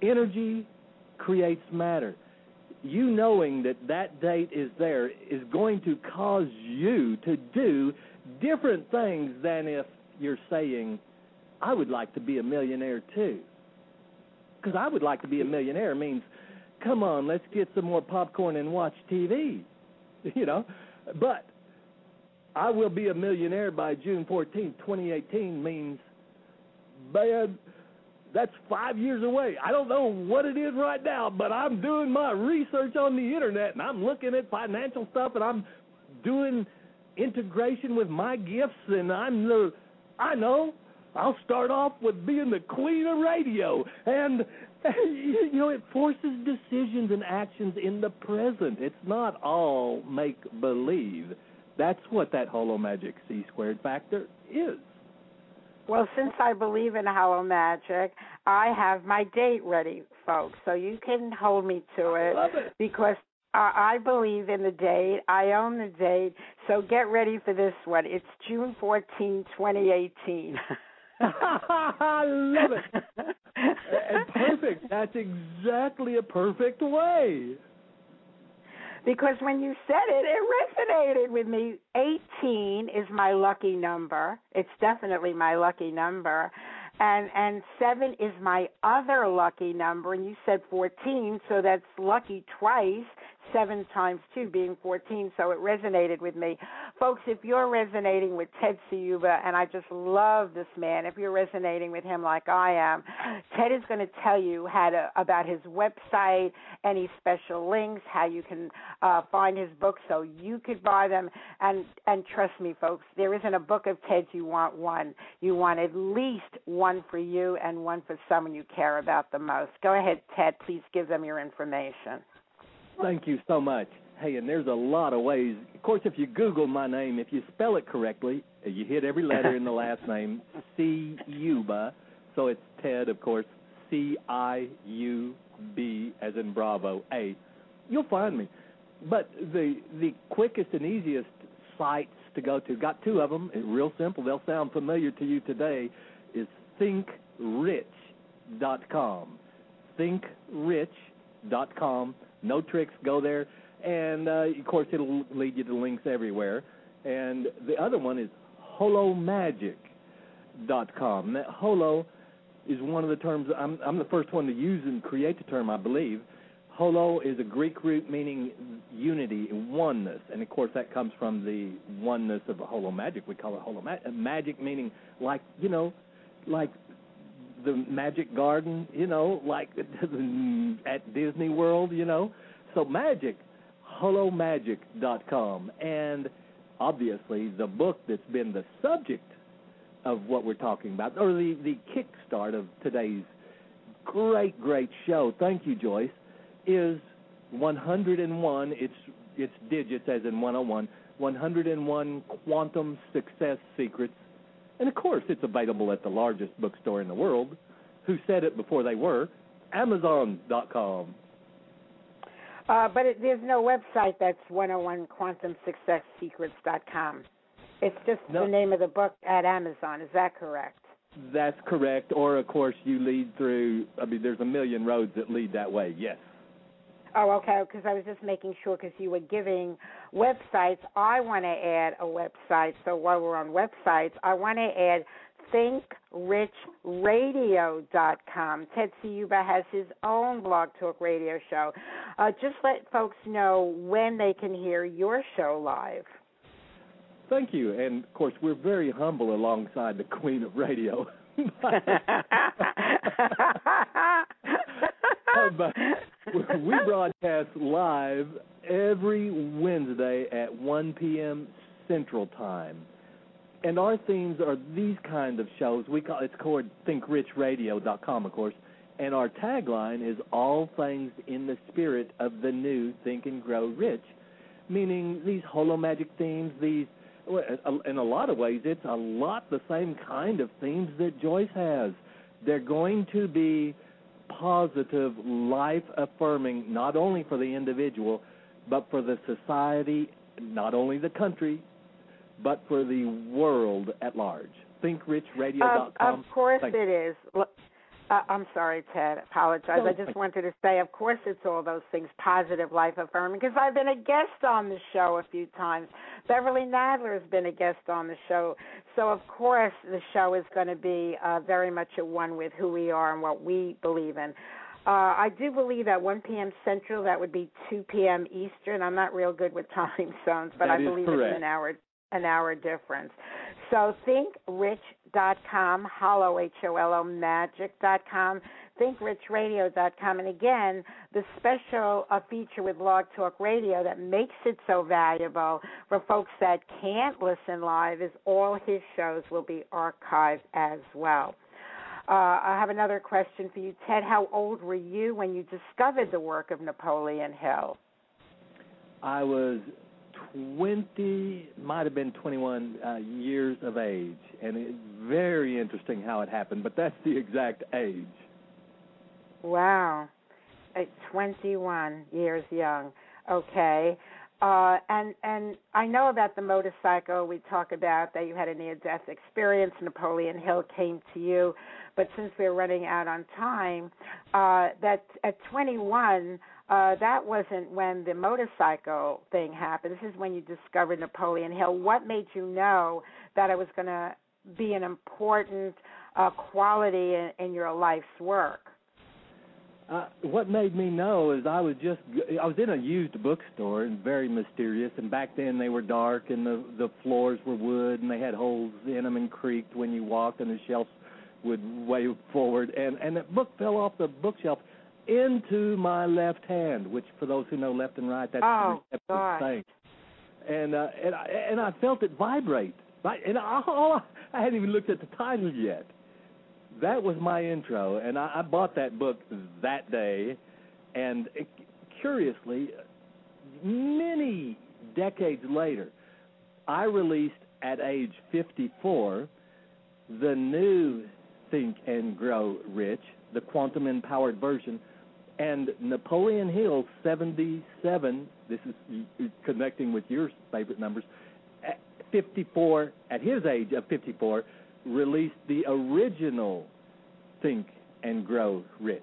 energy creates matter. You knowing that that date is there is going to cause you to do different things than if you're saying, I would like to be a millionaire too. Because I would like to be a millionaire means, come on, let's get some more popcorn and watch TV. You know? But I will be a millionaire by June 14, 2018 means, man, that's five years away. I don't know what it is right now, but I'm doing my research on the internet and I'm looking at financial stuff and I'm doing integration with my gifts and I'm the I know I'll start off with being the queen of radio. And, you know, it forces decisions and actions in the present. It's not all make believe. That's what that holo magic C squared factor is. Well, since I believe in holo magic, I have my date ready, folks. So you can hold me to it, it. because uh, I believe in the date. I own the date. So get ready for this one. It's June 14, 2018. I love it. and perfect. That's exactly a perfect way. because when you said it, it resonated with me. 18 is my lucky number. It's definitely my lucky number. And and 7 is my other lucky number and you said 14, so that's lucky twice. 7 times 2 being 14, so it resonated with me. Folks, if you're resonating with Ted Ciuba and I just love this man, if you're resonating with him like I am, Ted is going to tell you how to about his website, any special links, how you can uh, find his books so you could buy them. And and trust me, folks, there isn't a book of Ted's you want one. You want at least one for you and one for someone you care about the most. Go ahead, Ted. Please give them your information. Thank you so much. Hey, and there's a lot of ways. Of course, if you Google my name, if you spell it correctly, uh, you hit every letter in the last name, C Uba. So it's Ted, of course, C I U B as in Bravo A. You'll find me. But the the quickest and easiest sites to go to, got two of them. Real simple. They'll sound familiar to you today. Is thinkrich.com. Thinkrich.com. No tricks. Go there, and uh, of course it'll lead you to links everywhere. And the other one is holomagic.com. That holo is one of the terms. I'm I'm the first one to use and create the term, I believe. Holo is a Greek root meaning unity, oneness, and of course that comes from the oneness of holo magic. We call it holo ma- magic, meaning like you know, like the magic garden, you know, like at Disney World, you know. So magic, holomagic.com, and obviously the book that's been the subject of what we're talking about, or the the kickstart of today's great great show. Thank you, Joyce. Is 101. It's it's digits as in 101. 101 quantum success secrets and of course, it's available at the largest bookstore in the world. Who said it before they were? Amazon.com. Uh, but it, there's no website that's 101quantumsuccesssecrets.com. It's just No. the name of the book at Amazon. Is that correct? That's correct. Or, of course, you lead through, I mean, there's a million roads that lead that way. Yes. Oh, okay. Because I was just making sure because you were giving websites. I want to add a website. So while we're on websites, I want to add thinkrichradio.com. Ted Ciuba has his own blog talk radio show. Uh, just let folks know when they can hear your show live. Thank you. And, of course, we're very humble alongside the queen of radio. but we broadcast live every Wednesday at 1 p.m. Central Time. And our themes are these kind of shows. We call it's called thinkrichradio.com, of course. And our tagline is all things in the spirit of the new Think and Grow Rich, meaning these holo magic themes, these in a lot of ways, it's a lot the same kind of themes that Joyce has. They're going to be positive, life affirming, not only for the individual, but for the society, not only the country, but for the world at large. ThinkRichRadio.com. Of, of course Thank it is. Uh, I'm sorry, Ted. Apologize. I just wanted to say, of course, it's all those things, positive, life affirming. Because I've been a guest on the show a few times. Beverly Nadler has been a guest on the show, so of course the show is going to be uh, very much at one with who we are and what we believe in. Uh, I do believe at 1 p.m. Central, that would be 2 p.m. Eastern. I'm not real good with time zones, but That I believe correct. it's an hour an hour difference. So thinkrich.com, holo H O L O magic.com, thinkrichradio.com, and again, the special uh, feature with Blog Talk Radio that makes it so valuable for folks that can't listen live is all his shows will be archived as well. Uh, I have another question for you, Ted. How old were you when you discovered the work of Napoleon Hill? I was 20, might have been 21 uh, years of age, and it's very interesting how it happened. But that's the exact age. Wow, at 21 years young. Okay. Uh, and and I know about the motorcycle. We talk about that you had a near-death experience. Napoleon Hill came to you, but since we're running out on time, uh, that at 21, uh, that wasn't when the motorcycle thing happened. This is when you discovered Napoleon Hill. What made you know that it was going to be an important uh, quality in, in your life's work? Uh, what made me know is I was just I was in a used bookstore and very mysterious. And back then they were dark and the the floors were wood and they had holes in them and creaked when you walked and the shelves would wave forward. And and that book fell off the bookshelf into my left hand, which for those who know left and right, that's oh, the thing. And uh, and I, and I felt it vibrate. Right, and I, all, I hadn't even looked at the title yet that was my intro, and I, I bought that book that day. And it, curiously, many decades later, I released at age 54 the new Think and Grow Rich, the quantum empowered version, and Napoleon Hill 77. This is connecting with your favorite numbers. At 54, at his age of 54 released the original Think and Grow Rich.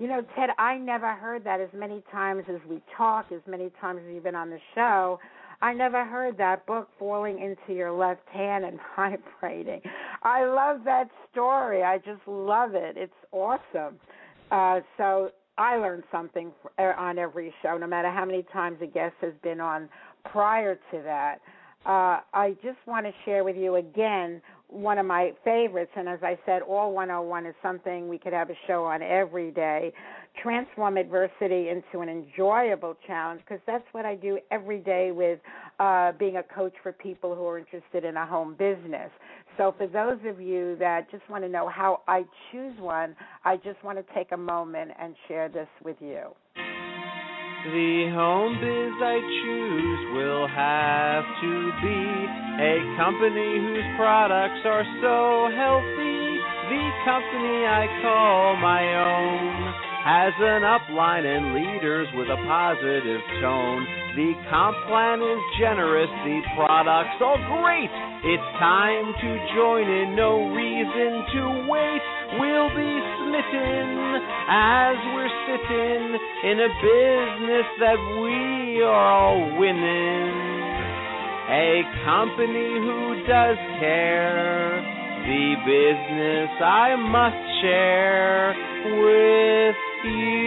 You know, Ted, I never heard that as many times as we talk, as many times as you've been on the show. I never heard that book falling into your left hand and vibrating. I love that story. I just love it. It's awesome. Uh, so I learned something uh, on every show, no matter how many times a guest has been on prior to that uh, I just want to share with you again one of my favorites. And as I said, All 101 is something we could have a show on every day. Transform adversity into an enjoyable challenge because that's what I do every day with uh, being a coach for people who are interested in a home business. So, for those of you that just want to know how I choose one, I just want to take a moment and share this with you. The home biz I choose will have to be a company whose products are so healthy. The company I call my own has an upline and leaders with a positive tone. The comp plan is generous, the products all great. It's time to join in, no reason to wait. We'll be smitten as we're sitting in a business that we are all winning. A company who does care. The business I must share with you.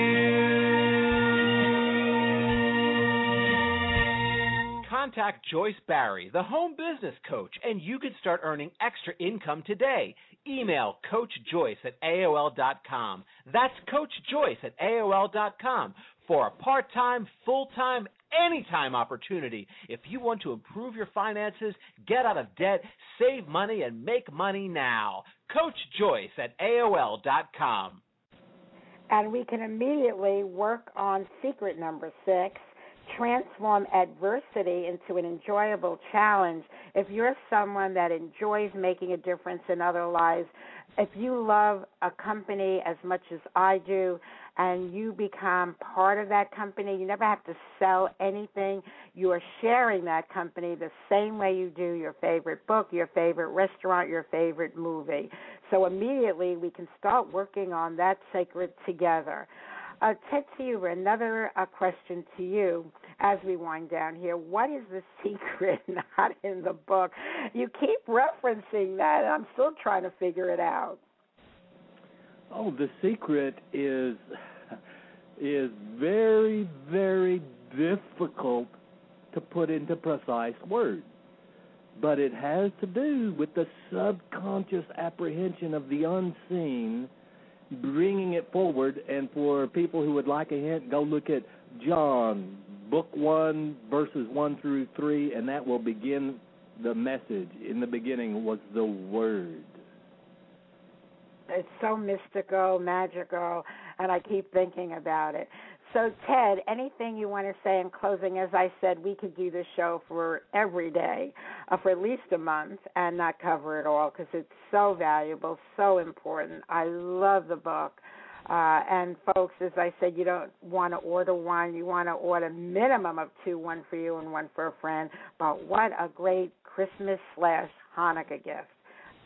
Contact Joyce Barrie, the home business coach, and you can start earning extra income today. Email Coach Joyce at AOL.com. That's Coach Joyce at AOL.com for a part time, full time, anytime opportunity. If you want to improve your finances, get out of debt, save money, and make money now. Coach Joyce at AOL.com. And we can immediately work on secret number six transform adversity into an enjoyable challenge. If you're someone that enjoys making a difference in other lives, if you love a company as much as I do, and you become part of that company, you never have to sell anything. You are sharing that company the same way you do your favorite book, your favorite restaurant, your favorite movie. So immediately we can start working on that sacred together. Uh, Tetsuya, another uh, question to you as we wind down here. What is the secret not in the book? You keep referencing that, and I'm still trying to figure it out. Oh, the secret is is very, very difficult to put into precise words. But it has to do with the subconscious apprehension of the unseen bringing it forward. And for people who would like a hint, go look at John, book one, verses one through three, and that will begin the message. In the beginning was the Word. It's so mystical, magical, and I keep thinking about it. So, Ted, anything you want to say in closing? As I said, we could do this show for every day, uh, for at least a month, and not cover it all because it's so valuable, so important. I love the book. Uh, and folks, as I said, you don't want to order one. You want to order minimum of two, one for you and one for a friend. But what a great Christmas slash Hanukkah gift.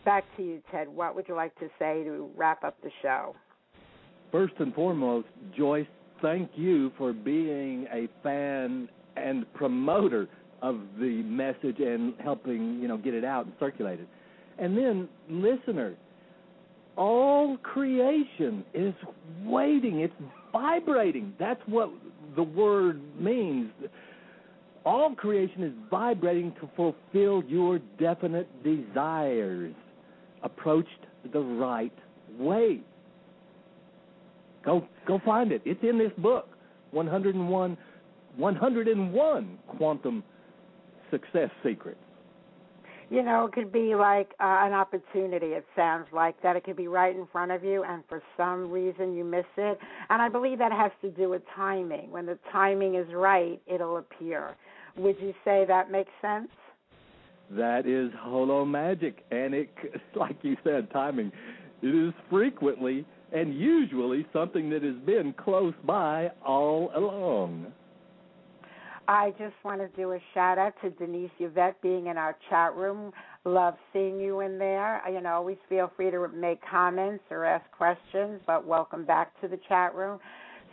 Back to you, Ted. What would you like to say to wrap up the show? First and foremost, Joyce, thank you for being a fan and promoter of the message and helping, you know, get it out and circulate it. And then, listener, all creation is waiting, it's vibrating. That's what the word means. All creation is vibrating to fulfill your definite desires, approached the right way. Go go find it. It's in this book. 101 101 quantum success secrets. You know, it could be like uh, an opportunity. It sounds like that. It could be right in front of you, and for some reason you miss it. And I believe that has to do with timing. When the timing is right, it'll appear. Would you say that makes sense? That is holo magic, and it, like you said, timing. It is frequently and usually something that has been close by all along. I just want to do a shout out to Denise Yvette being in our chat room. Love seeing you in there. You know, always feel free to make comments or ask questions, but welcome back to the chat room.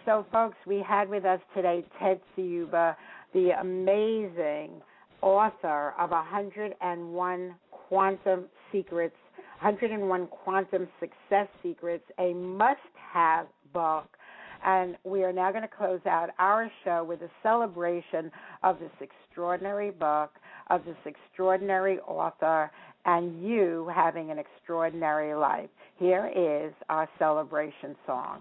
So, folks, we had with us today Ted Ciuba, the amazing author of 101 Quantum Secrets, 101 Quantum Success Secrets, a must have book and we are now going to close out our show with a celebration of this extraordinary book, of this extraordinary author, and you having an extraordinary life. Here is our celebration song.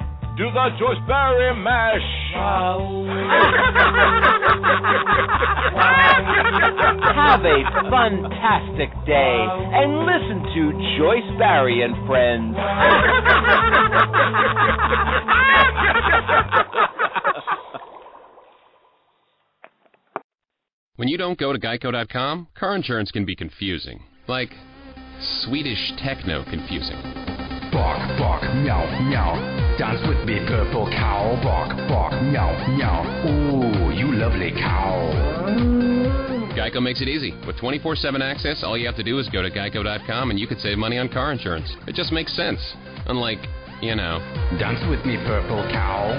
Do the Joyce Barrie Mash. Have a fantastic day and listen to Joyce Barrie and Friends. When you don't go to geico.com, car insurance can be confusing. Like Swedish techno confusing. Bark, bark, meow, meow. Dance with me, purple cow. Bark, bark, meow, meow. Ooh, you lovely cow. Geico makes it easy. With 24 7 access, all you have to do is go to geico.com and you could save money on car insurance. It just makes sense. Unlike, you know. Dance with me, purple cow.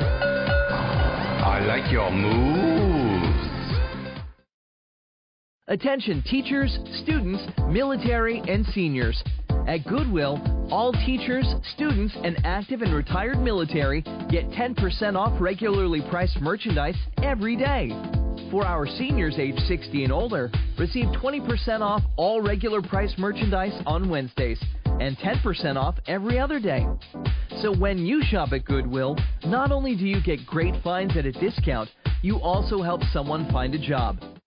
I like your moves. Attention teachers, students, military, and seniors. At Goodwill, all teachers, students, and active and retired military get 10% off regularly priced merchandise every day. For our seniors age 60 and older, receive 20% off all regular price merchandise on Wednesdays and 10% off every other day. So when you shop at Goodwill, not only do you get great finds at a discount, you also help someone find a job.